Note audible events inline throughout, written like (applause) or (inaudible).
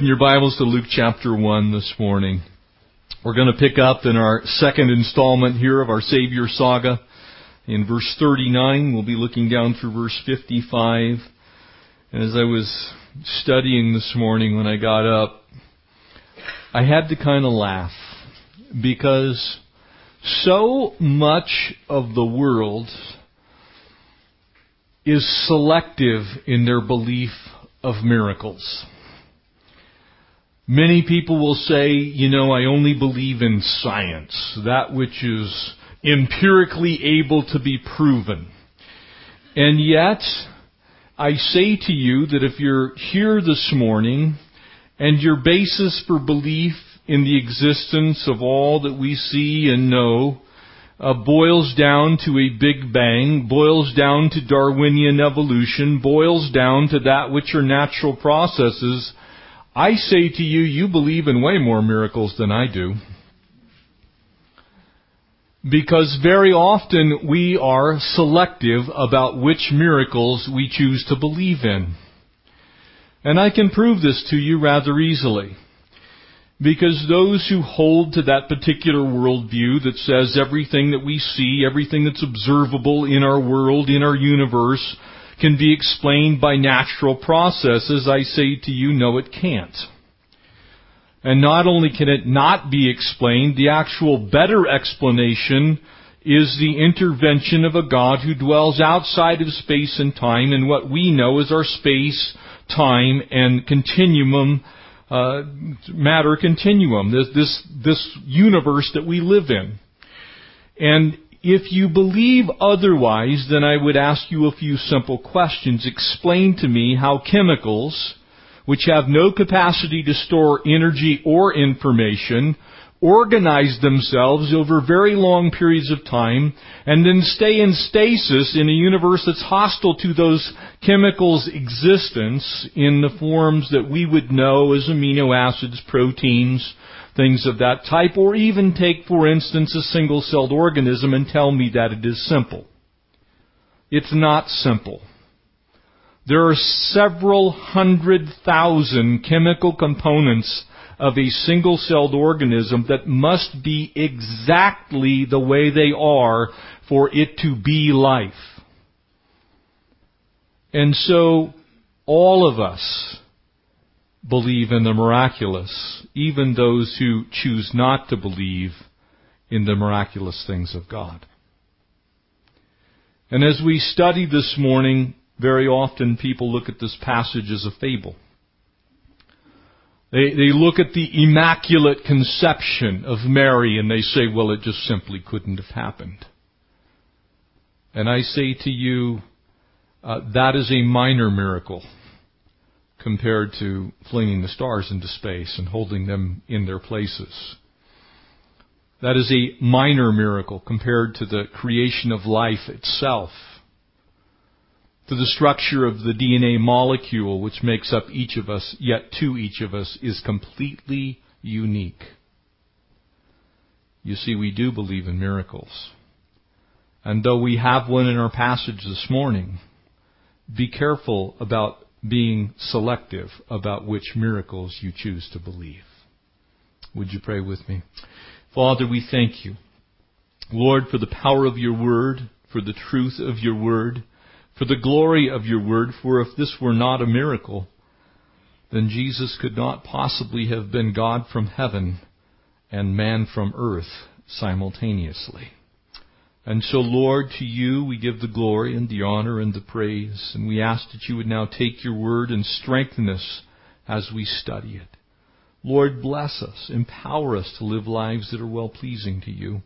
In your Bibles to Luke chapter 1 this morning. We're going to pick up in our second installment here of our Savior saga. In verse 39, we'll be looking down through verse 55. And as I was studying this morning when I got up, I had to kind of laugh because so much of the world is selective in their belief of miracles. Many people will say, you know, I only believe in science, that which is empirically able to be proven. And yet, I say to you that if you're here this morning and your basis for belief in the existence of all that we see and know uh, boils down to a big bang, boils down to Darwinian evolution, boils down to that which are natural processes, I say to you, you believe in way more miracles than I do. Because very often we are selective about which miracles we choose to believe in. And I can prove this to you rather easily. Because those who hold to that particular worldview that says everything that we see, everything that's observable in our world, in our universe, can be explained by natural processes, I say to you, no, it can't. And not only can it not be explained, the actual better explanation is the intervention of a God who dwells outside of space and time in what we know as our space, time, and continuum, uh, matter continuum, this, this, this universe that we live in. And if you believe otherwise, then I would ask you a few simple questions. Explain to me how chemicals, which have no capacity to store energy or information, organize themselves over very long periods of time and then stay in stasis in a universe that's hostile to those chemicals' existence in the forms that we would know as amino acids, proteins, things of that type, or even take, for instance, a single-celled organism and tell me that it is simple. It's not simple. There are several hundred thousand chemical components of a single-celled organism that must be exactly the way they are for it to be life. And so, all of us believe in the miraculous, even those who choose not to believe in the miraculous things of God. And as we study this morning, very often people look at this passage as a fable. They, they look at the immaculate conception of Mary and they say, well, it just simply couldn't have happened. And I say to you, uh, that is a minor miracle compared to flinging the stars into space and holding them in their places. That is a minor miracle compared to the creation of life itself, to the structure of the DNA molecule which makes up each of us, yet to each of us, is completely unique. You see, we do believe in miracles. And though we have one in our passage this morning, be careful about being selective about which miracles you choose to believe. Would you pray with me? Father, we thank you. Lord, for the power of your word, for the truth of your word, for the glory of your word, for if this were not a miracle, then Jesus could not possibly have been God from heaven and man from earth simultaneously. And so, Lord, to you we give the glory and the honor and the praise, and we ask that you would now take your word and strengthen us as we study it. Lord, bless us, empower us to live lives that are well pleasing to you.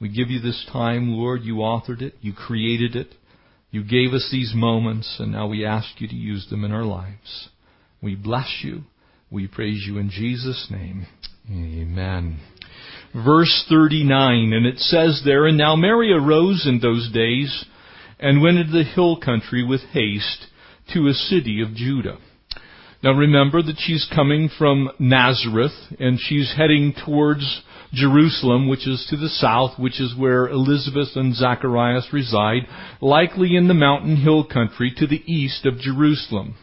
We give you this time, Lord. You authored it, you created it, you gave us these moments, and now we ask you to use them in our lives. We bless you. We praise you in Jesus' name. Amen verse 39, and it says there, And now Mary arose in those days and went into the hill country with haste to a city of Judah. Now remember that she's coming from Nazareth and she's heading towards Jerusalem, which is to the south, which is where Elizabeth and Zacharias reside, likely in the mountain hill country to the east of Jerusalem.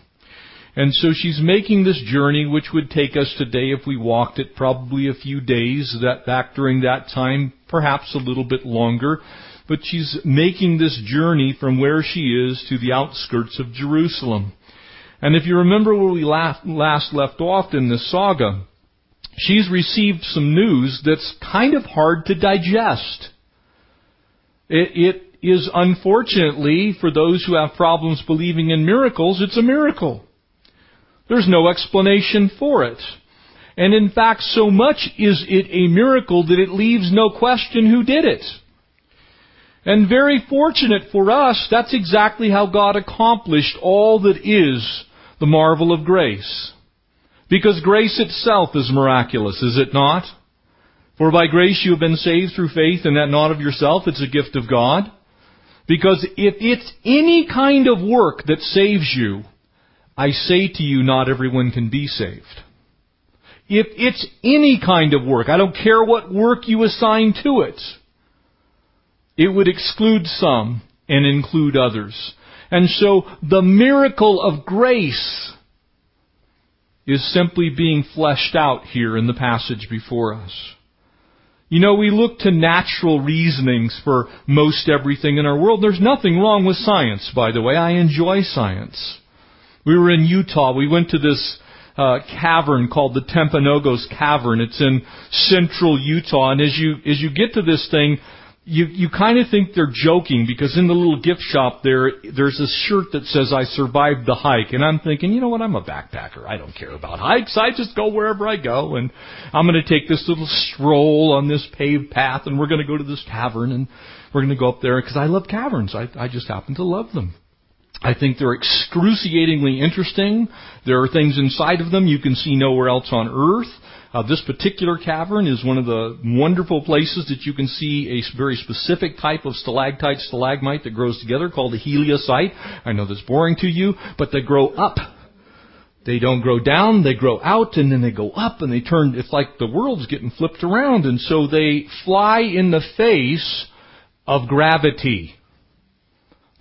And so she's making this journey, which would take us today if we walked it probably a few days, that back during that time, perhaps a little bit longer. But she's making this journey from where she is to the outskirts of Jerusalem. And if you remember where we last left off in this saga, she's received some news that's kind of hard to digest. It, it is unfortunately, for those who have problems believing in miracles, it's a miracle. There's no explanation for it. And in fact, so much is it a miracle that it leaves no question who did it. And very fortunate for us, that's exactly how God accomplished all that is the marvel of grace. Because grace itself is miraculous, is it not? For by grace you have been saved through faith, and that not of yourself, it's a gift of God. Because if it's any kind of work that saves you, I say to you, not everyone can be saved. If it's any kind of work, I don't care what work you assign to it, it would exclude some and include others. And so the miracle of grace is simply being fleshed out here in the passage before us. You know, we look to natural reasonings for most everything in our world. There's nothing wrong with science, by the way. I enjoy science. We were in Utah. We went to this uh, cavern called the Timpanogos Cavern. It's in central Utah, and as you as you get to this thing, you you kind of think they're joking because in the little gift shop there there's a shirt that says I survived the hike. And I'm thinking you know what? I'm a backpacker. I don't care about hikes. I just go wherever I go. And I'm going to take this little stroll on this paved path and we're going to go to this cavern and we're going to go up there because I love caverns. I I just happen to love them I think they're excruciatingly interesting. There are things inside of them you can see nowhere else on earth. Uh, this particular cavern is one of the wonderful places that you can see a very specific type of stalactite, stalagmite that grows together called a helictite. I know that's boring to you, but they grow up. They don't grow down, they grow out, and then they go up, and they turn, it's like the world's getting flipped around, and so they fly in the face of gravity.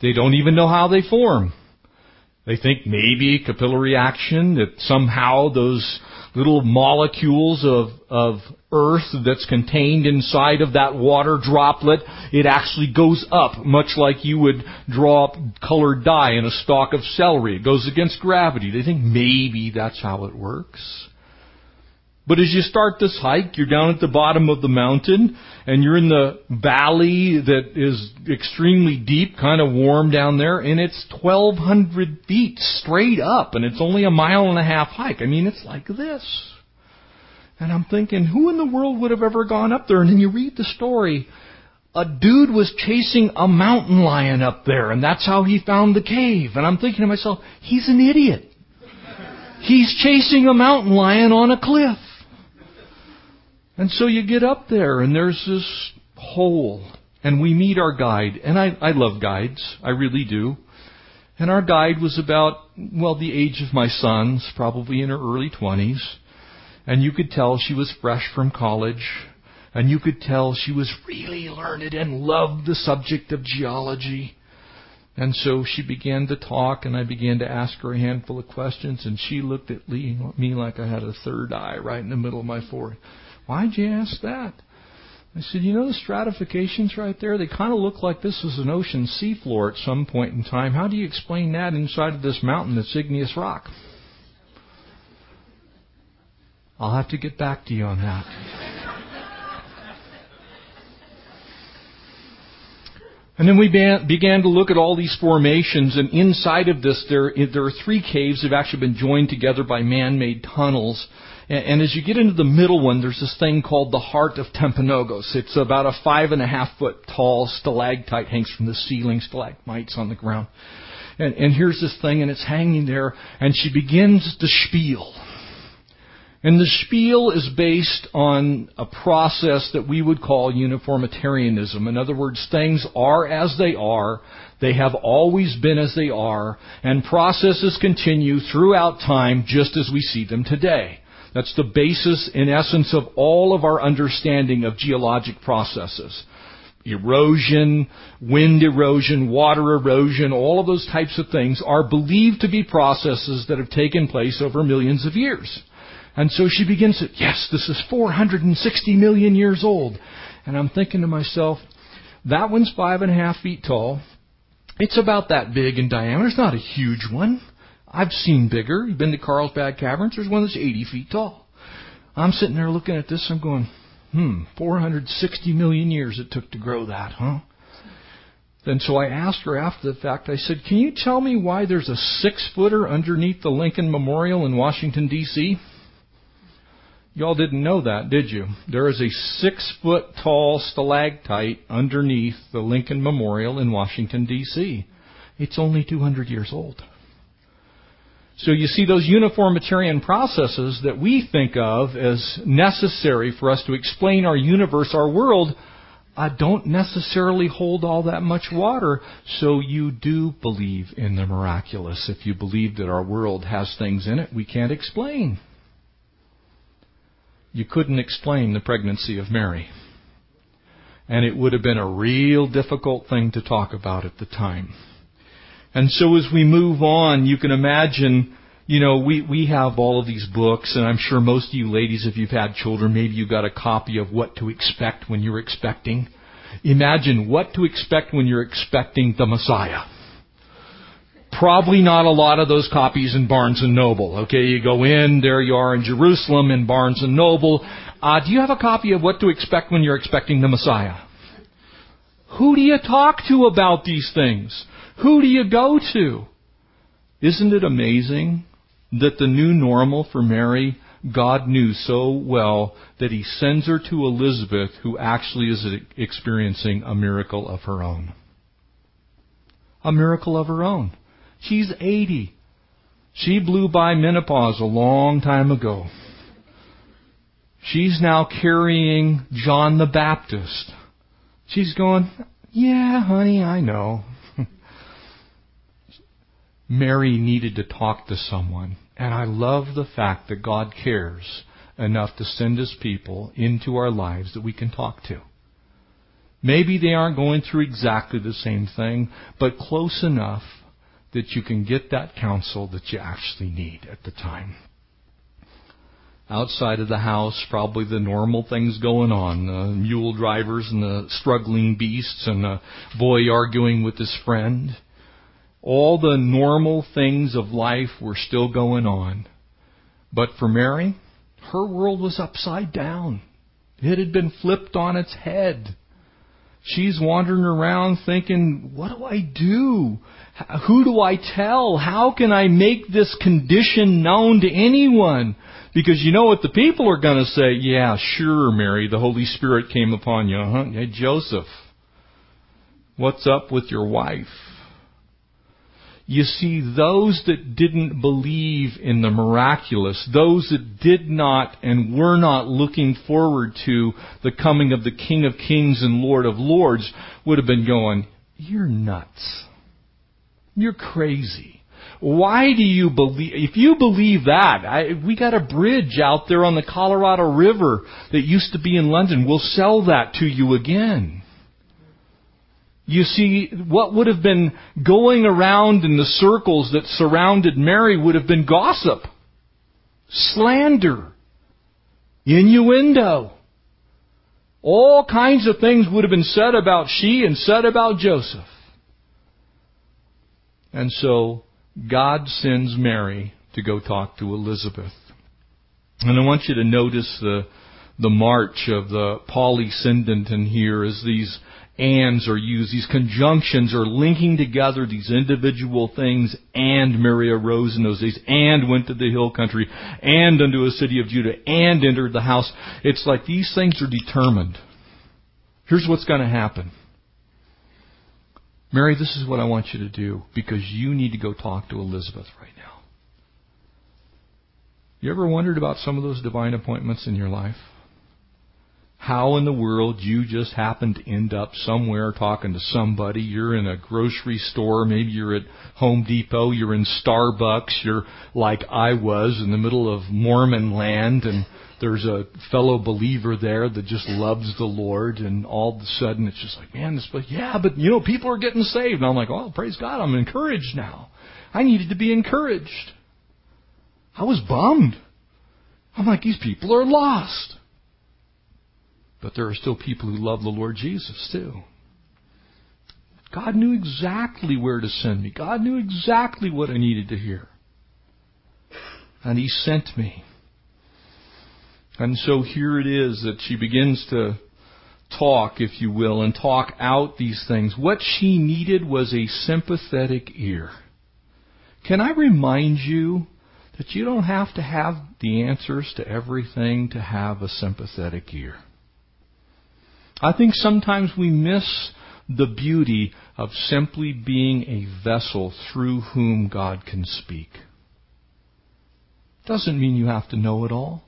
They don't even know how they form. They think maybe capillary action, that somehow those little molecules of, of earth that's contained inside of that water droplet, it actually goes up, much like you would draw up colored dye in a stalk of celery. It goes against gravity. They think maybe that's how it works. But as you start this hike, you're down at the bottom of the mountain and you're in the valley that is extremely deep, kind of warm down there, and it's 1200 feet straight up and it's only a mile and a half hike. I mean, it's like this. And I'm thinking, who in the world would have ever gone up there? And then you read the story. A dude was chasing a mountain lion up there, and that's how he found the cave. And I'm thinking to myself, he's an idiot. He's chasing a mountain lion on a cliff. And so you get up there and there's this hole and we meet our guide. And I, I love guides. I really do. And our guide was about, well, the age of my sons, probably in her early 20s. And you could tell she was fresh from college. And you could tell she was really learned and loved the subject of geology. And so she began to talk, and I began to ask her a handful of questions, and she looked at me like I had a third eye right in the middle of my forehead. Why'd you ask that? I said, you know the stratifications right there? They kind of look like this was an ocean seafloor at some point in time. How do you explain that inside of this mountain that's igneous rock? I'll have to get back to you on that. And then we began to look at all these formations, and inside of this, there, there are three caves that have actually been joined together by man-made tunnels. And, and as you get into the middle one, there's this thing called the Heart of Timpanogos. It's about a five and a half foot tall stalactite hangs from the ceiling, stalagmites on the ground. And, and here's this thing, and it's hanging there, and she begins the spiel. And the spiel is based on a process that we would call uniformitarianism. In other words, things are as they are, they have always been as they are, and processes continue throughout time just as we see them today. That's the basis, in essence, of all of our understanding of geologic processes. erosion, wind erosion, water erosion, all of those types of things are believed to be processes that have taken place over millions of years. And so she begins to, yes, this is 460 million years old. And I'm thinking to myself, that one's five and a half feet tall. It's about that big in diameter. It's not a huge one. I've seen bigger. You've been to Carlsbad Caverns. There's one that's 80 feet tall. I'm sitting there looking at this. I'm going, hmm, 460 million years it took to grow that, huh? Then so I asked her after the fact, I said, can you tell me why there's a six footer underneath the Lincoln Memorial in Washington, D.C.? Y'all didn't know that, did you? There is a six foot tall stalactite underneath the Lincoln Memorial in Washington, D.C. It's only 200 years old. So you see those uniformitarian processes that we think of as necessary for us to explain our universe, our world, don't necessarily hold all that much water. So you do believe in the miraculous if you believe that our world has things in it we can't explain you couldn't explain the pregnancy of Mary. And it would have been a real difficult thing to talk about at the time. And so as we move on, you can imagine, you know, we, we have all of these books, and I'm sure most of you ladies, if you've had children, maybe you got a copy of What to Expect When You're Expecting. Imagine what to expect when you're expecting the Messiah. Probably not a lot of those copies in Barnes and Noble. Okay, you go in, there you are in Jerusalem in Barnes and Noble. Uh, do you have a copy of what to expect when you're expecting the Messiah? Who do you talk to about these things? Who do you go to? Isn't it amazing that the new normal for Mary, God knew so well that He sends her to Elizabeth, who actually is experiencing a miracle of her own. A miracle of her own. She's 80. She blew by menopause a long time ago. She's now carrying John the Baptist. She's going, Yeah, honey, I know. Mary needed to talk to someone. And I love the fact that God cares enough to send His people into our lives that we can talk to. Maybe they aren't going through exactly the same thing, but close enough that you can get that counsel that you actually need at the time. Outside of the house, probably the normal things going on. The mule drivers and the struggling beasts and the boy arguing with his friend. All the normal things of life were still going on. But for Mary, her world was upside down. It had been flipped on its head. She's wandering around thinking, what do I do? Who do I tell? How can I make this condition known to anyone? Because you know what the people are going to say? Yeah, sure, Mary, the Holy Spirit came upon you, huh? Hey, Joseph, what's up with your wife? You see, those that didn't believe in the miraculous, those that did not and were not looking forward to the coming of the King of Kings and Lord of Lords, would have been going, You're nuts. You're crazy. Why do you believe, if you believe that, I, we got a bridge out there on the Colorado River that used to be in London. We'll sell that to you again. You see, what would have been going around in the circles that surrounded Mary would have been gossip, slander, innuendo. All kinds of things would have been said about she and said about Joseph. And so God sends Mary to go talk to Elizabeth. And I want you to notice the, the march of the polysyndeton in these ands are used. These conjunctions are linking together these individual things and Mary arose in those days and went to the hill country and unto a city of Judah and entered the house. It's like these things are determined. Here's what's going to happen. Mary, this is what I want you to do because you need to go talk to Elizabeth right now. You ever wondered about some of those divine appointments in your life? How in the world you just happen to end up somewhere talking to somebody? You're in a grocery store, maybe you're at Home Depot, you're in Starbucks, you're like I was in the middle of Mormon land and there's a fellow believer there that just loves the Lord, and all of a sudden it's just like, man, this, but yeah, but you know, people are getting saved. And I'm like, oh, praise God, I'm encouraged now. I needed to be encouraged. I was bummed. I'm like, these people are lost. But there are still people who love the Lord Jesus too. God knew exactly where to send me. God knew exactly what I needed to hear. And He sent me. And so here it is that she begins to talk, if you will, and talk out these things. What she needed was a sympathetic ear. Can I remind you that you don't have to have the answers to everything to have a sympathetic ear? I think sometimes we miss the beauty of simply being a vessel through whom God can speak. Doesn't mean you have to know it all.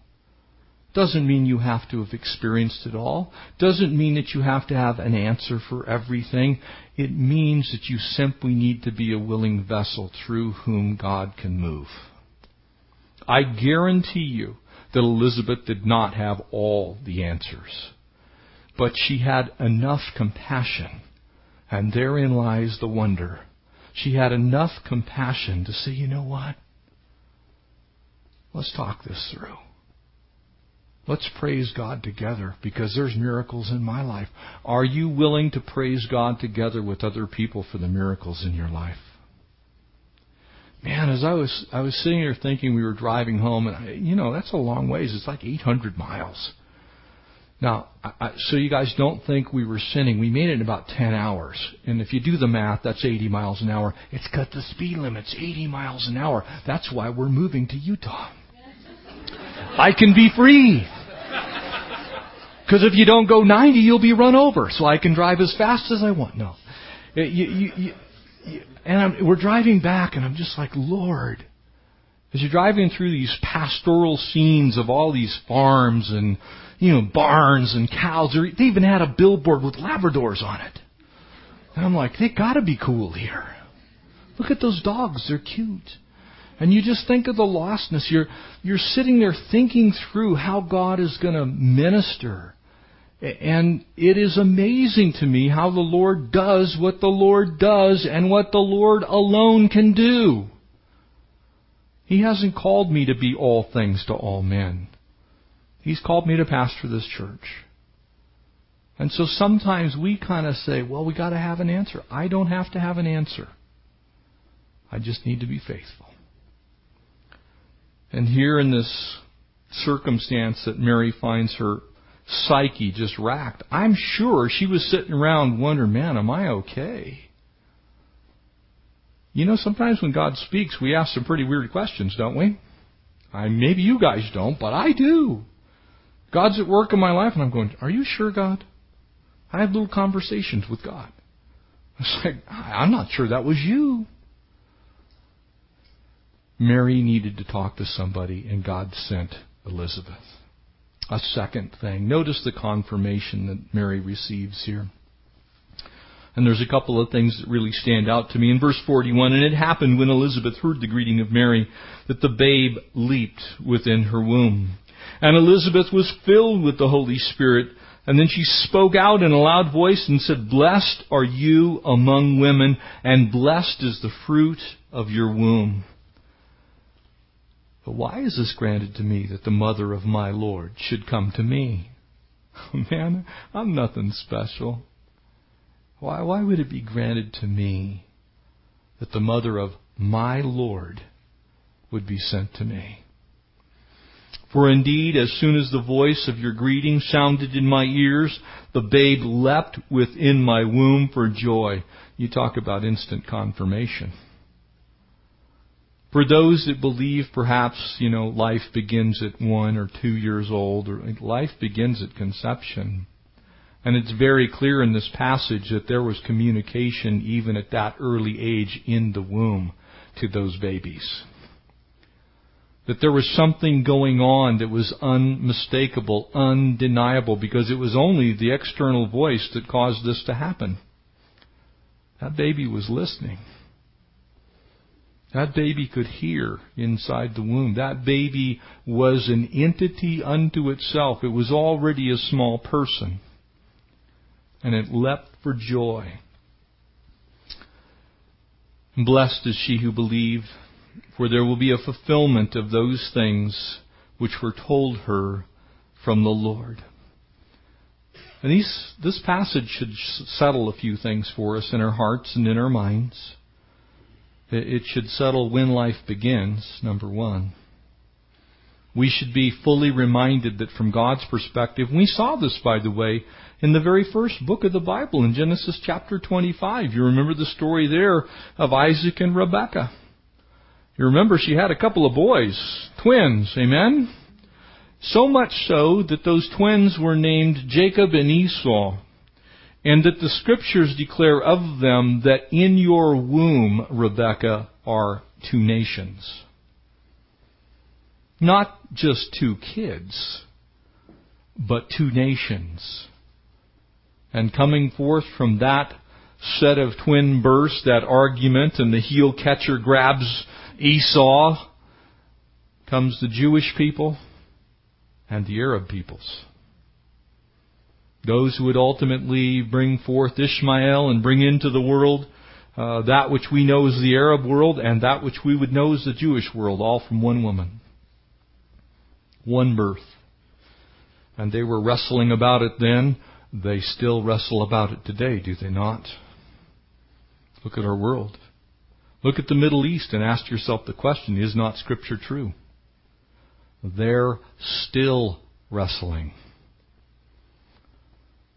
Doesn't mean you have to have experienced it all. Doesn't mean that you have to have an answer for everything. It means that you simply need to be a willing vessel through whom God can move. I guarantee you that Elizabeth did not have all the answers. But she had enough compassion, and therein lies the wonder. She had enough compassion to say, you know what? Let's talk this through. Let's praise God together because there's miracles in my life. Are you willing to praise God together with other people for the miracles in your life? Man, as I was I was sitting here thinking we were driving home, and I, you know that's a long ways. It's like 800 miles. Now, I, so you guys don't think we were sinning. We made it in about 10 hours. And if you do the math, that's 80 miles an hour. It's cut the speed limit's 80 miles an hour. That's why we're moving to Utah. I can be free. Because if you don't go 90, you'll be run over. So I can drive as fast as I want. No. You, you, you, and I'm, we're driving back, and I'm just like, Lord. As you're driving through these pastoral scenes of all these farms and, you know, barns and cows, they even had a billboard with Labradors on it. And I'm like, they gotta be cool here. Look at those dogs, they're cute. And you just think of the lostness. You're, you're sitting there thinking through how God is going to minister. And it is amazing to me how the Lord does what the Lord does and what the Lord alone can do. He hasn't called me to be all things to all men. He's called me to pastor this church. And so sometimes we kind of say, well, we got to have an answer. I don't have to have an answer. I just need to be faithful. And here in this circumstance that Mary finds her psyche just racked, I'm sure she was sitting around wondering, man, am I okay? You know, sometimes when God speaks, we ask some pretty weird questions, don't we? I, maybe you guys don't, but I do. God's at work in my life, and I'm going, Are you sure, God? I have little conversations with God. It's like, I'm not sure that was you. Mary needed to talk to somebody, and God sent Elizabeth. A second thing. Notice the confirmation that Mary receives here. And there's a couple of things that really stand out to me. In verse 41, and it happened when Elizabeth heard the greeting of Mary that the babe leaped within her womb. And Elizabeth was filled with the Holy Spirit. And then she spoke out in a loud voice and said, Blessed are you among women, and blessed is the fruit of your womb. But why is this granted to me that the mother of my Lord should come to me? (laughs) Man, I'm nothing special. Why, why would it be granted to me that the mother of my Lord would be sent to me? For indeed, as soon as the voice of your greeting sounded in my ears, the babe leapt within my womb for joy. You talk about instant confirmation. For those that believe perhaps, you know, life begins at one or two years old, or life begins at conception. And it's very clear in this passage that there was communication even at that early age in the womb to those babies. That there was something going on that was unmistakable, undeniable, because it was only the external voice that caused this to happen. That baby was listening. That baby could hear inside the womb. That baby was an entity unto itself. It was already a small person. And it leapt for joy. Blessed is she who believed, for there will be a fulfillment of those things which were told her from the Lord. And these, this passage should settle a few things for us in our hearts and in our minds. It should settle when life begins, number one. We should be fully reminded that from God's perspective, we saw this, by the way, in the very first book of the Bible, in Genesis chapter 25. You remember the story there of Isaac and Rebekah. You remember she had a couple of boys, twins, amen? So much so that those twins were named Jacob and Esau and that the scriptures declare of them that in your womb, Rebekah, are two nations. Not just two kids, but two nations. And coming forth from that set of twin births, that argument, and the heel catcher grabs Esau, comes the Jewish people and the Arab peoples. Those who would ultimately bring forth Ishmael and bring into the world uh, that which we know as the Arab world and that which we would know as the Jewish world, all from one woman. One birth. And they were wrestling about it then. They still wrestle about it today, do they not? Look at our world. Look at the Middle East and ask yourself the question, is not Scripture true? They're still wrestling.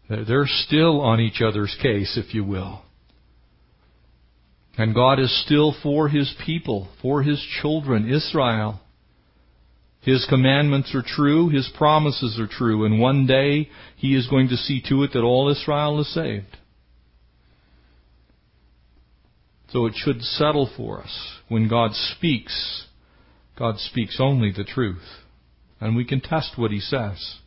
They're still on each other's case, if you will. And God is still for His people, for His children, Israel. His commandments are true, His promises are true, and one day He is going to see to it that all Israel is saved. So it should settle for us. When God speaks, God speaks only the truth. And we can test what He says.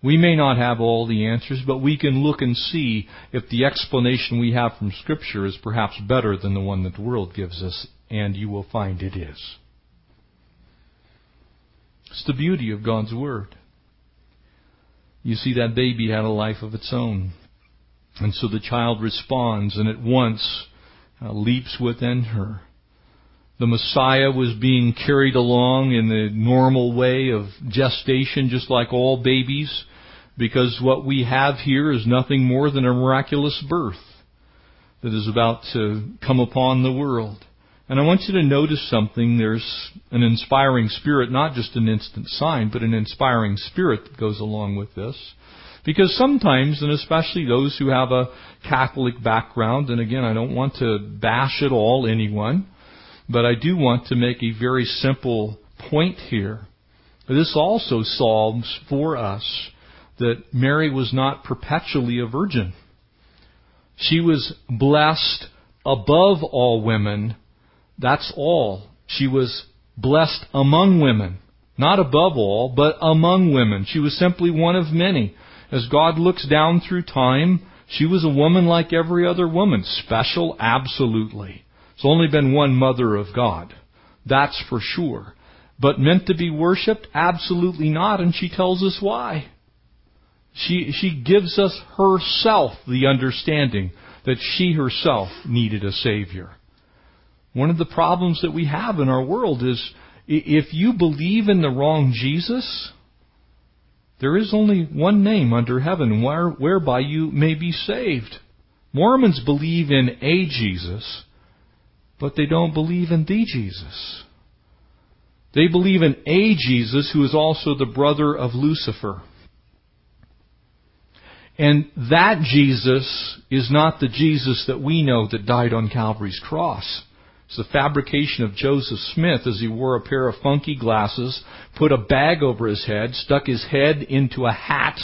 We may not have all the answers, but we can look and see if the explanation we have from Scripture is perhaps better than the one that the world gives us, and you will find it is. It's the beauty of God's Word. You see, that baby had a life of its own. And so the child responds and at once uh, leaps within her. The Messiah was being carried along in the normal way of gestation, just like all babies because what we have here is nothing more than a miraculous birth that is about to come upon the world. And I want you to notice something. There's an inspiring spirit, not just an instant sign, but an inspiring spirit that goes along with this. Because sometimes, and especially those who have a Catholic background, and again, I don't want to bash at all anyone, but I do want to make a very simple point here. This also solves for us that Mary was not perpetually a virgin. She was blessed above all women. That's all. She was blessed among women. Not above all, but among women. She was simply one of many. As God looks down through time, she was a woman like every other woman. Special? Absolutely. It's only been one mother of God. That's for sure. But meant to be worshipped? Absolutely not, and she tells us why. She, she gives us herself the understanding that she herself needed a Savior. One of the problems that we have in our world is if you believe in the wrong Jesus, there is only one name under heaven where, whereby you may be saved. Mormons believe in a Jesus, but they don't believe in the Jesus. They believe in a Jesus who is also the brother of Lucifer. And that Jesus is not the Jesus that we know that died on Calvary's cross. It's the fabrication of Joseph Smith as he wore a pair of funky glasses, put a bag over his head, stuck his head into a hat,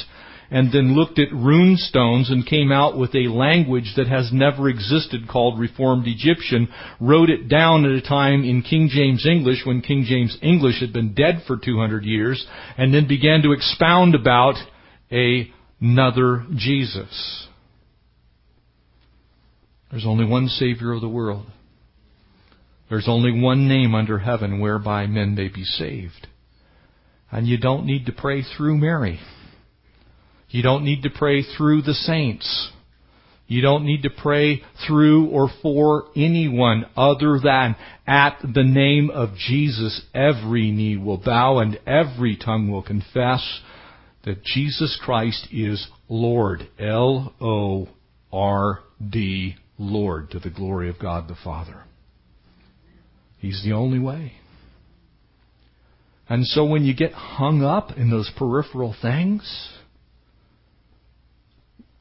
and then looked at rune stones and came out with a language that has never existed called Reformed Egyptian, wrote it down at a time in King James English when King James English had been dead for 200 years, and then began to expound about a another Jesus. There's only one Savior of the world. There's only one name under heaven whereby men may be saved. And you don't need to pray through Mary. You don't need to pray through the saints. You don't need to pray through or for anyone other than at the name of Jesus every knee will bow and every tongue will confess that Jesus Christ is Lord. L-O-R-D, Lord, to the glory of God the Father. He's the only way. And so when you get hung up in those peripheral things,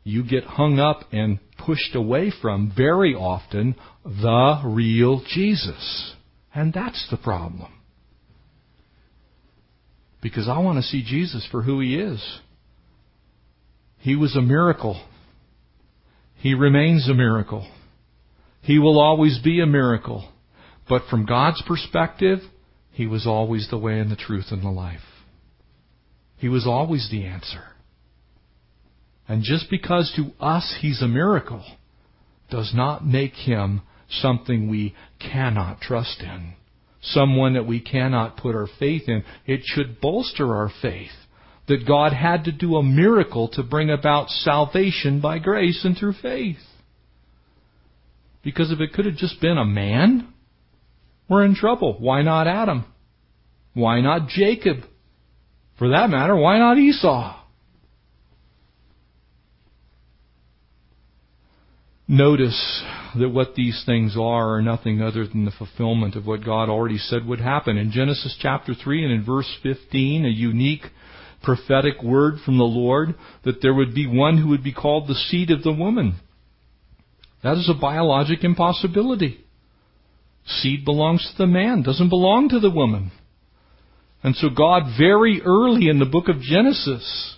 you get hung up and pushed away from very often the real Jesus. And that's the problem. Because I want to see Jesus for who he is. He was a miracle. He remains a miracle. He will always be a miracle. But from God's perspective, He was always the way and the truth and the life. He was always the answer. And just because to us He's a miracle does not make Him something we cannot trust in. Someone that we cannot put our faith in. It should bolster our faith that God had to do a miracle to bring about salvation by grace and through faith. Because if it could have just been a man, we're in trouble. Why not Adam? Why not Jacob? For that matter, why not Esau? Notice that what these things are are nothing other than the fulfillment of what God already said would happen. In Genesis chapter 3 and in verse 15, a unique prophetic word from the Lord that there would be one who would be called the seed of the woman. That is a biologic impossibility. Seed belongs to the man, doesn't belong to the woman. And so God very early in the book of Genesis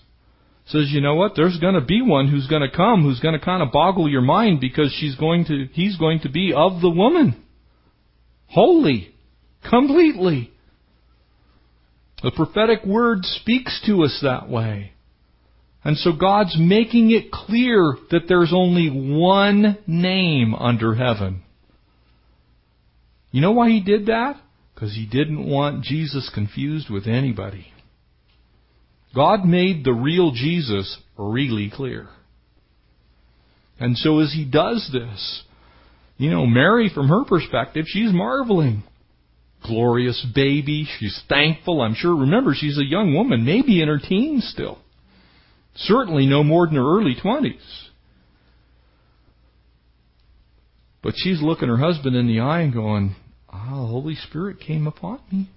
says, you know what, there's going to be one who's going to come who's going to kind of boggle your mind because she's going to, he's going to be of the woman. Holy. Completely. The prophetic word speaks to us that way. And so God's making it clear that there's only one name under heaven. You know why he did that? Because he didn't want Jesus confused with anybody. God made the real Jesus really clear. And so as he does this, you know, Mary, from her perspective, she's marveling. Glorious baby. She's thankful. I'm sure. Remember, she's a young woman, maybe in her teens still. Certainly no more than her early 20s. But she's looking her husband in the eye and going, Ah, oh, the Holy Spirit came upon me.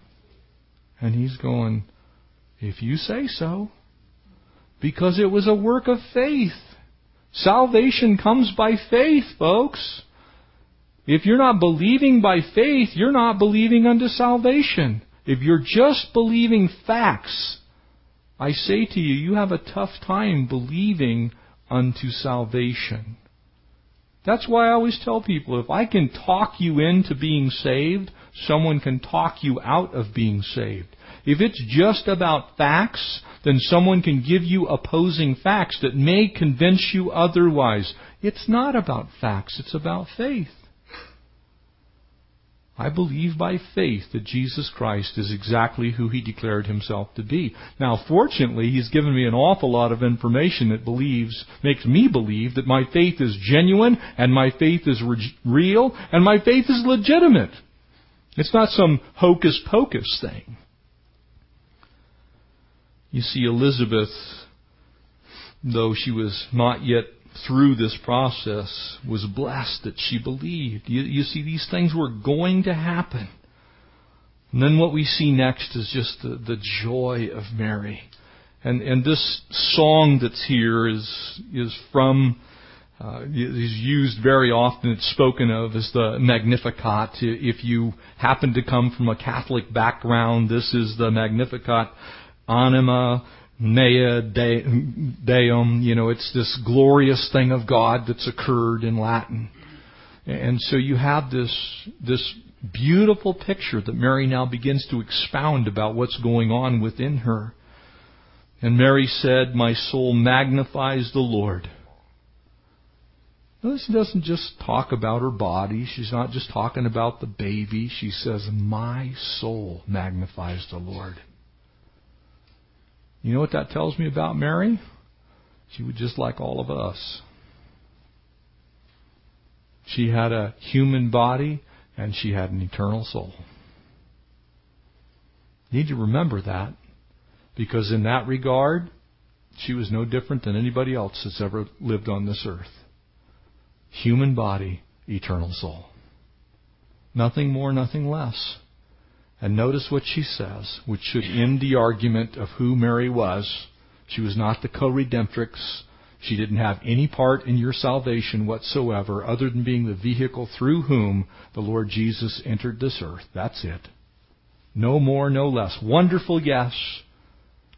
And he's going, If you say so. Because it was a work of faith. Salvation comes by faith, folks. If you're not believing by faith, you're not believing unto salvation. If you're just believing facts, I say to you, you have a tough time believing unto salvation. That's why I always tell people if I can talk you into being saved, someone can talk you out of being saved. If it's just about facts, then someone can give you opposing facts that may convince you otherwise. It's not about facts, it's about faith. I believe by faith that Jesus Christ is exactly who he declared himself to be. Now, fortunately, he's given me an awful lot of information that believes, makes me believe that my faith is genuine and my faith is re- real and my faith is legitimate. It's not some hocus pocus thing. You see, Elizabeth, though she was not yet through this process was blessed that she believed. You, you, see, these things were going to happen. And then what we see next is just the, the joy of Mary. And, and this song that's here is, is from, uh, is used very often. It's spoken of as the Magnificat. If you happen to come from a Catholic background, this is the Magnificat anima Mea Deum, you know, it's this glorious thing of God that's occurred in Latin. And so you have this, this beautiful picture that Mary now begins to expound about what's going on within her. And Mary said, My soul magnifies the Lord. No, she doesn't just talk about her body. She's not just talking about the baby. She says, My soul magnifies the Lord. You know what that tells me about Mary? She was just like all of us. She had a human body and she had an eternal soul. You need to remember that because in that regard, she was no different than anybody else that's ever lived on this earth. Human body, eternal soul. Nothing more, nothing less. And notice what she says, which should end the argument of who Mary was. She was not the co-redemptrix. She didn't have any part in your salvation whatsoever other than being the vehicle through whom the Lord Jesus entered this earth. That's it. No more, no less. Wonderful, yes.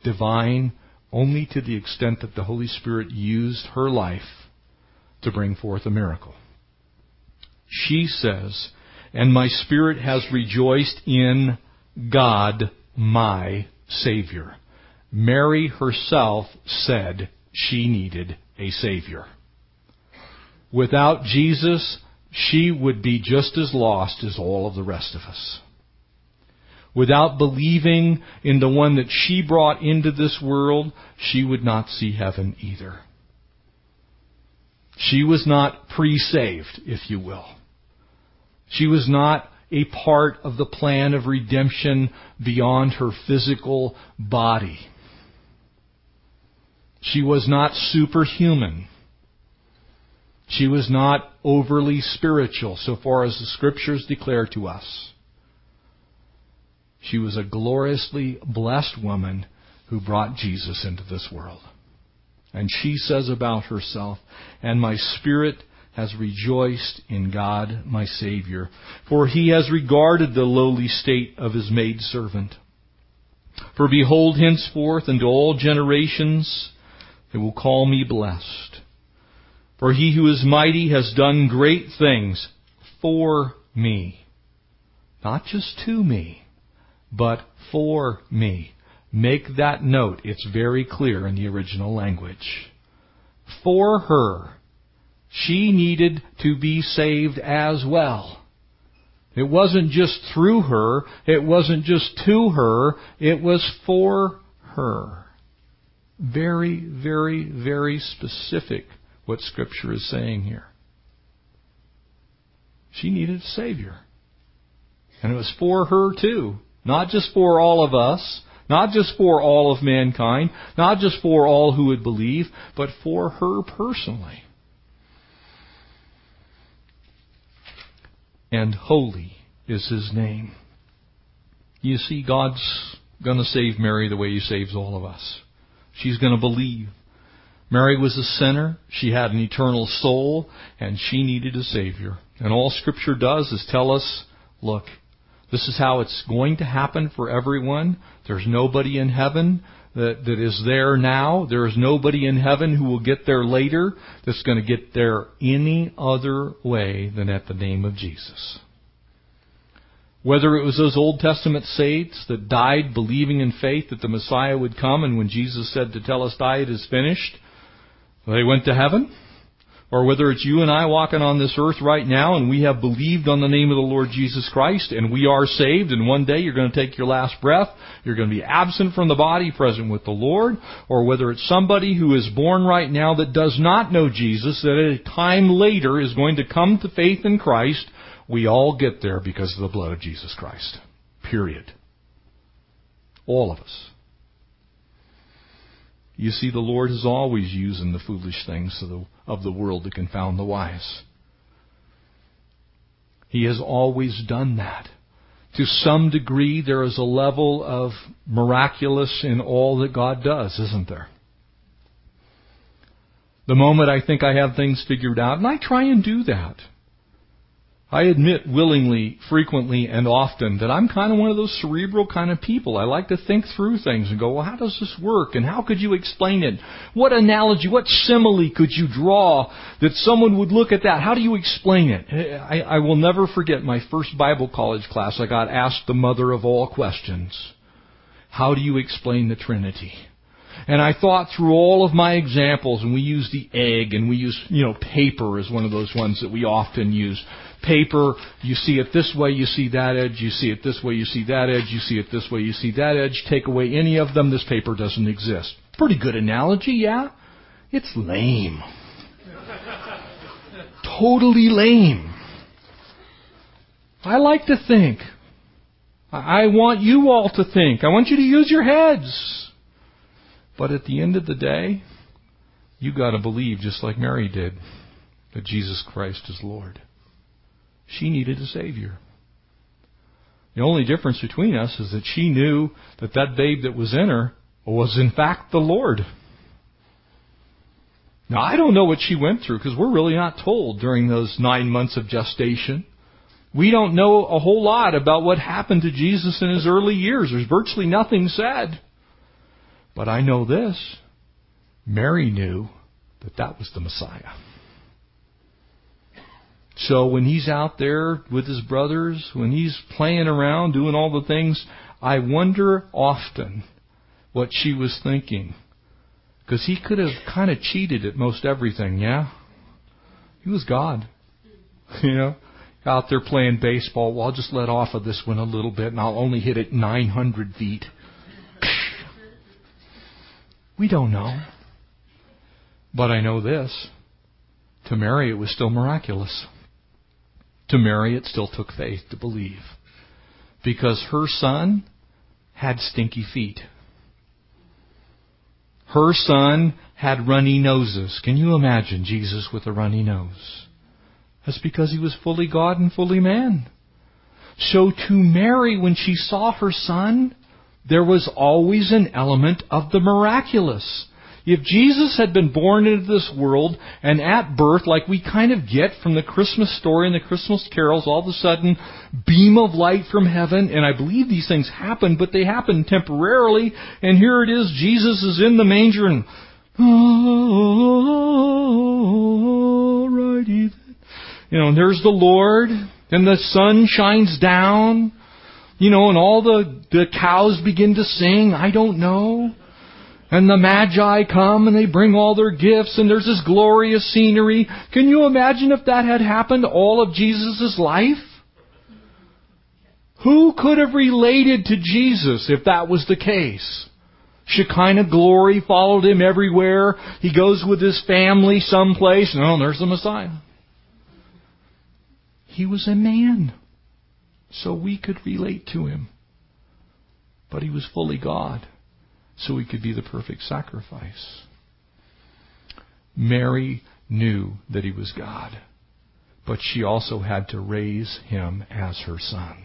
Divine, only to the extent that the Holy Spirit used her life to bring forth a miracle. She says, and my spirit has rejoiced in God, my Savior. Mary herself said she needed a Savior. Without Jesus, she would be just as lost as all of the rest of us. Without believing in the one that she brought into this world, she would not see heaven either. She was not pre-saved, if you will. She was not a part of the plan of redemption beyond her physical body. She was not superhuman. She was not overly spiritual so far as the scriptures declare to us. She was a gloriously blessed woman who brought Jesus into this world. And she says about herself, and my spirit has rejoiced in God my Savior, for he has regarded the lowly state of his maidservant. For behold, henceforth unto all generations they will call me blessed. For he who is mighty has done great things for me. Not just to me, but for me. Make that note. It's very clear in the original language. For her she needed to be saved as well. It wasn't just through her, it wasn't just to her, it was for her. Very, very, very specific what Scripture is saying here. She needed a Savior. And it was for her too. Not just for all of us, not just for all of mankind, not just for all who would believe, but for her personally. And holy is his name. You see, God's going to save Mary the way he saves all of us. She's going to believe. Mary was a sinner. She had an eternal soul, and she needed a Savior. And all Scripture does is tell us, look, this is how it's going to happen for everyone. There's nobody in heaven that, that is there now. There is nobody in heaven who will get there later that's going to get there any other way than at the name of Jesus. Whether it was those Old Testament saints that died believing in faith that the Messiah would come, and when Jesus said tetelestai, it is finished, they went to heaven or whether it's you and I walking on this earth right now and we have believed on the name of the Lord Jesus Christ and we are saved and one day you're going to take your last breath, you're going to be absent from the body, present with the Lord, or whether it's somebody who is born right now that does not know Jesus, that at a time later is going to come to faith in Christ, we all get there because of the blood of Jesus Christ. Period. All of us. You see, the Lord is always using the foolish things of the, of the world to confound the wise. He has always done that. To some degree, there is a level of miraculous in all that God does, isn't there? The moment I think I have things figured out, and I try and do that. I admit willingly, frequently, and often that I'm kind of one of those cerebral kind of people. I like to think through things and go, well, how does this work? And how could you explain it? What analogy, what simile could you draw that someone would look at that? How do you explain it? Eh, I, I will never forget my first Bible college class. I got asked the mother of all questions. How do you explain the Trinity? And I thought through all of my examples, and we use the egg, and we use, you know, paper as one of those ones that we often use. Paper, you see it this way, you see that edge, you see it this way, you see that edge, you see it this way, you see that edge. Take away any of them, this paper doesn't exist. Pretty good analogy, yeah? It's lame. (laughs) totally lame. I like to think. I want you all to think. I want you to use your heads. But at the end of the day, you got to believe just like Mary did that Jesus Christ is Lord. She needed a savior. The only difference between us is that she knew that that babe that was in her was in fact the Lord. Now I don't know what she went through because we're really not told during those nine months of gestation. We don't know a whole lot about what happened to Jesus in his early years. There's virtually nothing said. But I know this. Mary knew that that was the Messiah. So when he's out there with his brothers, when he's playing around, doing all the things, I wonder often what she was thinking. Because he could have kind of cheated at most everything, yeah? He was God. (laughs) You know? out there playing baseball. Well, I'll just let off of this one a little bit and I'll only hit it 900 feet. (laughs) We don't know. But I know this. To Mary, it was still miraculous. To Mary, it still took faith to believe. Because her son had stinky feet. Her son had runny noses. Can you imagine Jesus with a runny nose? That's because he was fully God and fully man. So to Mary, when she saw her son, there was always an element of the miraculous. If Jesus had been born into this world and at birth, like we kind of get from the Christmas story and the Christmas carols, all of a sudden, beam of light from heaven, and I believe these things happen, but they happen temporarily, and here it is, Jesus is in the manger and, alrighty you know, there's the Lord, and the sun shines down, you know, and all the, the cows begin to sing, I don't know. And the Magi come and they bring all their gifts and there's this glorious scenery. Can you imagine if that had happened all of Jesus' life? Who could have related to Jesus if that was the case? Shekinah glory followed him everywhere. He goes with his family someplace. No, oh, there's the Messiah. He was a man, so we could relate to him. But he was fully God, so he could be the perfect sacrifice. Mary knew that he was God, but she also had to raise him as her son.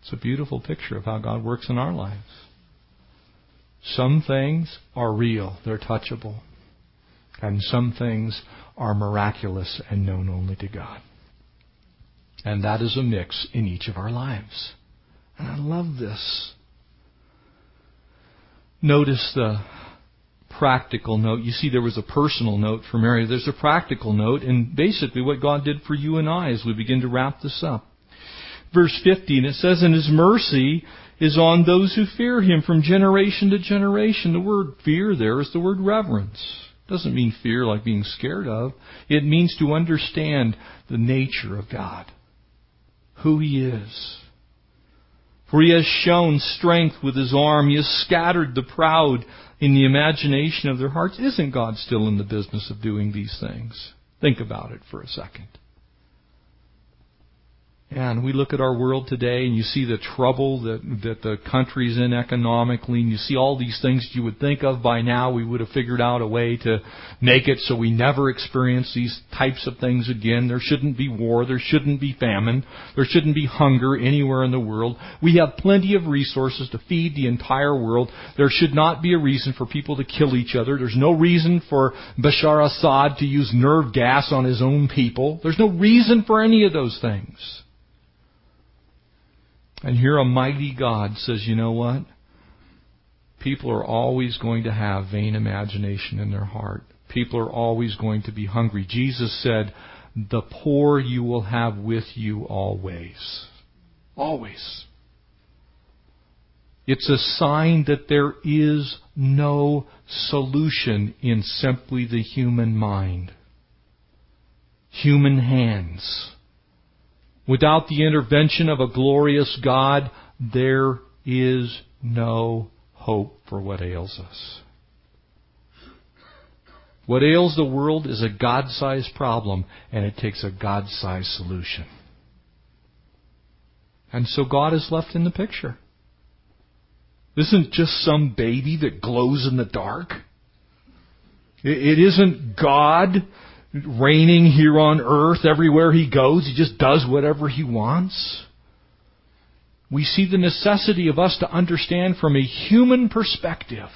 It's a beautiful picture of how God works in our lives. Some things are real, they're touchable. And some things are miraculous and known only to God. And that is a mix in each of our lives. And I love this. Notice the practical note. You see, there was a personal note for Mary. There's a practical note, and basically what God did for you and I as we begin to wrap this up. Verse 15, it says, And His mercy is on those who fear Him from generation to generation. The word fear there is the word reverence. It Doesn't mean fear like being scared of. It means to understand the nature of God, who He is. He has shown strength with His arm. He has scattered the proud in the imagination of their hearts. Isn't God still in the business of doing these things? Think about it for a second. And we look at our world today and you see the trouble that, that the country's in economically and you see all these things you would think of by now. We would have figured out a way to make it so we never experience these types of things again. There shouldn't be war. There shouldn't be famine. There shouldn't be hunger anywhere in the world. We have plenty of resources to feed the entire world. There should not be a reason for people to kill each other. There's no reason for Bashar Assad to use nerve gas on his own people. There's no reason for any of those things. And here a mighty God says, you know what? People are always going to have vain imagination in their heart. People are always going to be hungry. Jesus said, the poor you will have with you always. Always. It's a sign that there is no solution in simply the human mind. Human hands. Without the intervention of a glorious God, there is no hope for what ails us. What ails the world is a God sized problem, and it takes a God sized solution. And so God is left in the picture. This isn't just some baby that glows in the dark. It isn't God reigning here on earth everywhere he goes. He just does whatever he wants. We see the necessity of us to understand from a human perspective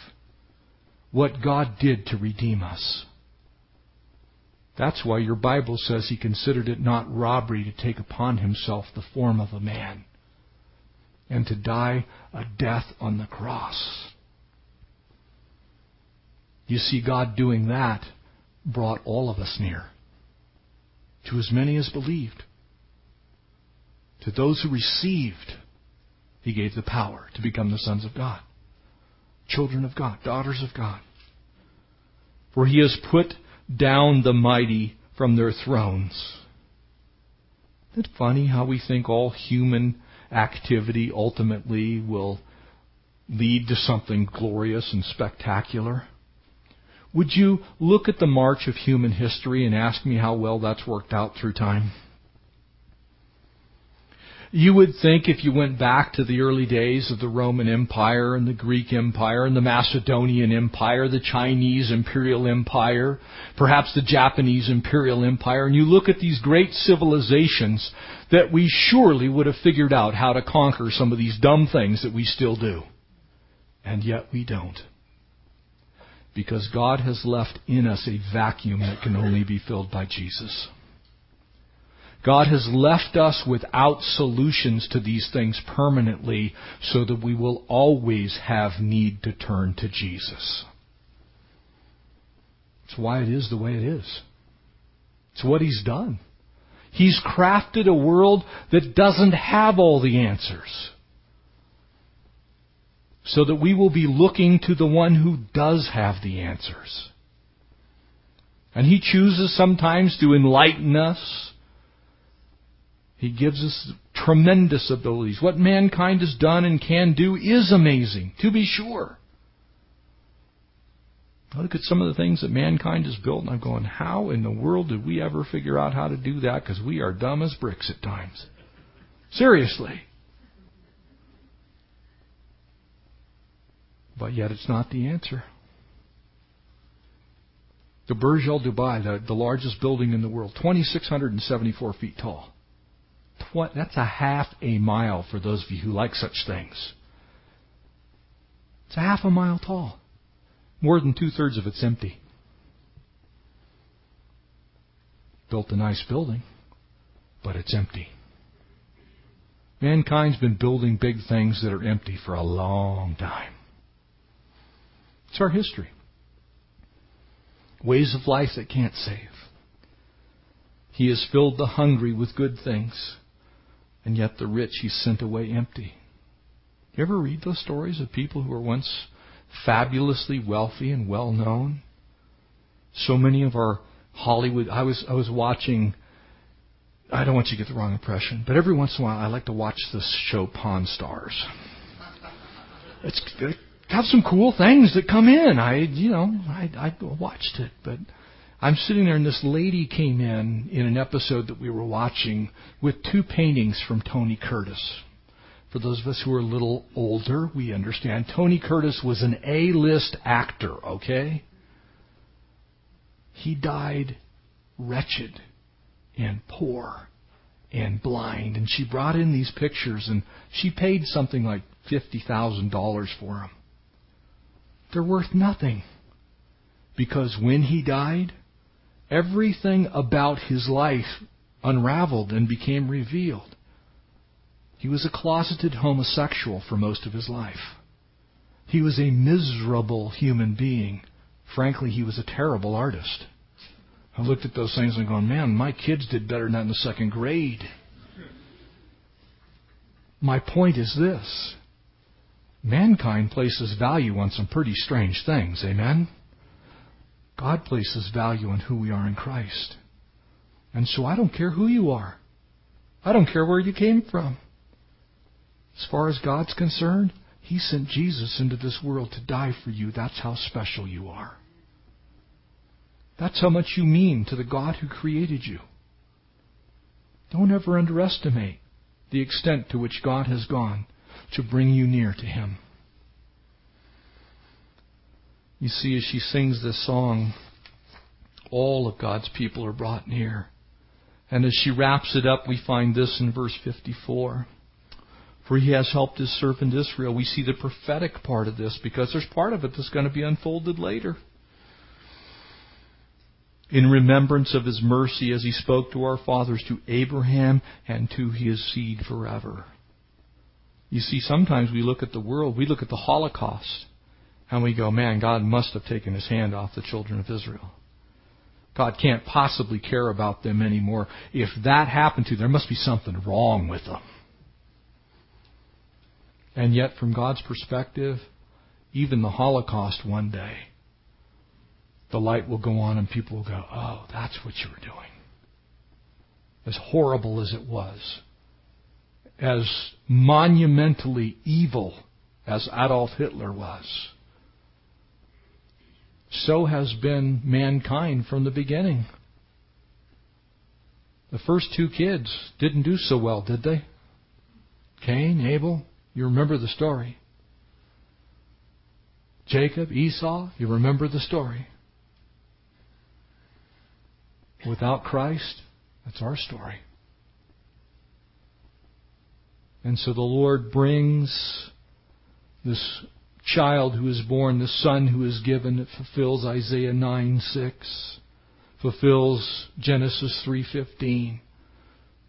what God did to redeem us. That's why your Bible says he considered it not robbery to take upon himself the form of a man and to die a death on the cross. You see, God doing that brought all of us near to as many as believed. To those who received, He gave the power to become the sons of God, children of God, daughters of God. For He has put down the mighty from their thrones. Isn't it funny how we think all human activity ultimately will lead to something glorious and spectacular? Would you look at the march of human history and ask me how well that's worked out through time? You would think if you went back to the early days of the Roman Empire and the Greek Empire and the Macedonian Empire, the Chinese Imperial Empire, perhaps the Japanese Imperial Empire, and you look at these great civilizations, that we surely would have figured out how to conquer some of these dumb things that we still do. And yet we don't. Because God has left in us a vacuum that can only be filled by Jesus. God has left us without solutions to these things permanently so that we will always have need to turn to Jesus. It's why it is the way it is. It's what He's done. He's crafted a world that doesn't have all the answers. So that we will be looking to the one who does have the answers. And He chooses sometimes to enlighten us he gives us tremendous abilities. What mankind has done and can do is amazing, to be sure. I look at some of the things that mankind has built, and I'm going, how in the world did we ever figure out how to do that? Because we are dumb as bricks at times. Seriously. But yet it's not the answer. The Burj Al Dubai, the, the largest building in the world, 2,674 feet tall tw- that's a half a mile for those of you who like such things. It's a half a mile tall. More than two thirds of it's empty. Built a nice building, but it's empty. Mankind's been building big things that are empty for a long time. It's our history. Ways of life that can't save. He has filled the hungry with good things and yet the rich he sent away empty. You ever read those stories of people who were once fabulously wealthy and well known? So many of our Hollywood I was I was watching I don't want you to get the wrong impression, but every once in a while I like to watch this show Pawn Stars. It's have some cool things that come in. I you know, I I watched it, but I'm sitting there, and this lady came in in an episode that we were watching with two paintings from Tony Curtis. For those of us who are a little older, we understand Tony Curtis was an A list actor, okay? He died wretched and poor and blind. And she brought in these pictures, and she paid something like $50,000 for them. They're worth nothing. Because when he died, Everything about his life unraveled and became revealed. He was a closeted homosexual for most of his life. He was a miserable human being. Frankly, he was a terrible artist. I looked at those things and going, man, my kids did better than that in the second grade. My point is this Mankind places value on some pretty strange things, amen? God places value on who we are in Christ. And so I don't care who you are. I don't care where you came from. As far as God's concerned, He sent Jesus into this world to die for you. That's how special you are. That's how much you mean to the God who created you. Don't ever underestimate the extent to which God has gone to bring you near to Him. You see, as she sings this song, all of God's people are brought near. And as she wraps it up, we find this in verse 54. For he has helped his servant Israel. We see the prophetic part of this because there's part of it that's going to be unfolded later. In remembrance of his mercy as he spoke to our fathers, to Abraham, and to his seed forever. You see, sometimes we look at the world, we look at the Holocaust, and we go, man, God must have taken his hand off the children of Israel. God can't possibly care about them anymore. If that happened to them, there must be something wrong with them. And yet, from God's perspective, even the Holocaust one day, the light will go on and people will go, oh, that's what you were doing. As horrible as it was, as monumentally evil as Adolf Hitler was, so has been mankind from the beginning. The first two kids didn't do so well, did they? Cain, Abel, you remember the story. Jacob, Esau, you remember the story. Without Christ, that's our story. And so the Lord brings this child who is born, the son who is given. It fulfills Isaiah 9 6, fulfills Genesis 3:15,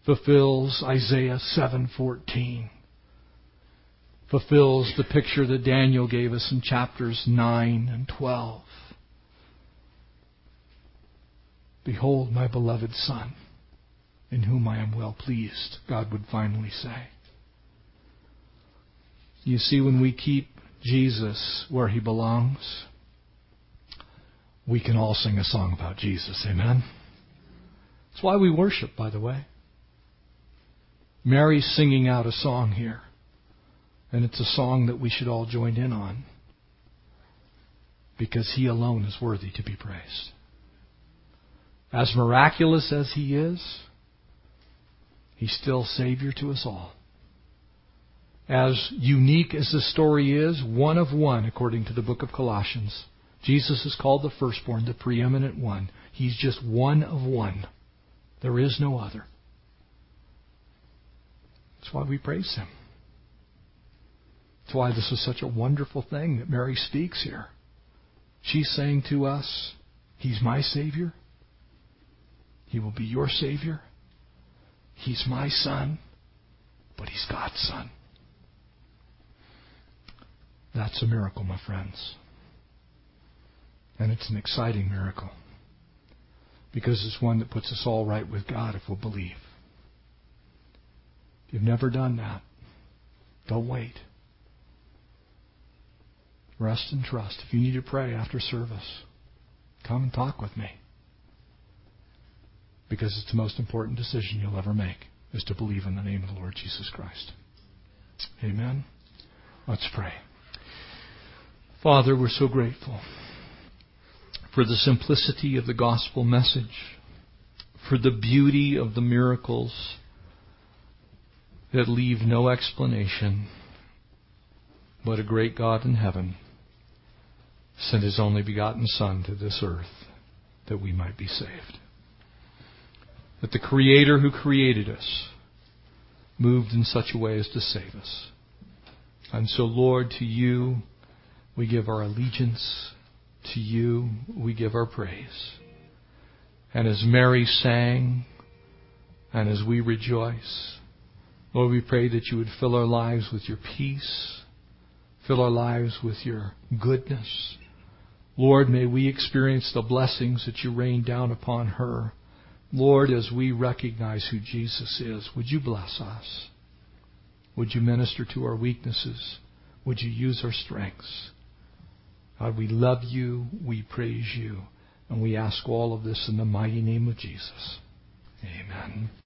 fulfills Isaiah 7:14, fulfills the picture that Daniel gave us in chapters 9 and 12. Behold my beloved son, in whom I am well pleased, God would finally say. You see, when we keep Jesus where he belongs, we can all sing a song about Jesus. Amen? That's why we worship, by the way. Mary's singing out a song here, and it's a song that we should all join in on because he alone is worthy to be praised. As miraculous as he is, he's still Savior to us all as unique as the story is, one of one, according to the book of Colossians. Jesus is called the firstborn, the preeminent one. He's just one of one. There is no other. That's why we praise him. That's why this is such a wonderful thing that Mary speaks here. She's saying to us, He's my Savior. He will be your Savior. He's my Son, but He's God's Son. That's a miracle, my friends. And it's an exciting miracle. Because it's one that puts us all right with God if we'll believe. If you've never done that, don't wait. Rest and trust. If you need to pray after service, come and talk with me. Because it's the most important decision you'll ever make is to believe in the name of the Lord Jesus Christ. Amen. Let's pray. Father, we're so grateful for the simplicity of the gospel message, for the beauty of the miracles that leave no explanation, but a great God in heaven sent his only begotten Son to this earth that we might be saved. That the Creator who created us moved in such a way as to save us. And so, Lord, to you, we give our allegiance to you. We give our praise. And as Mary sang, and as we rejoice, Lord, we pray that you would fill our lives with your peace, fill our lives with your goodness. Lord, may we experience the blessings that you rain down upon her. Lord, as we recognize who Jesus is, would you bless us? Would you minister to our weaknesses? Would you use our strengths? God, we love you. We praise you. And we ask all of this in the mighty name of Jesus. Amen.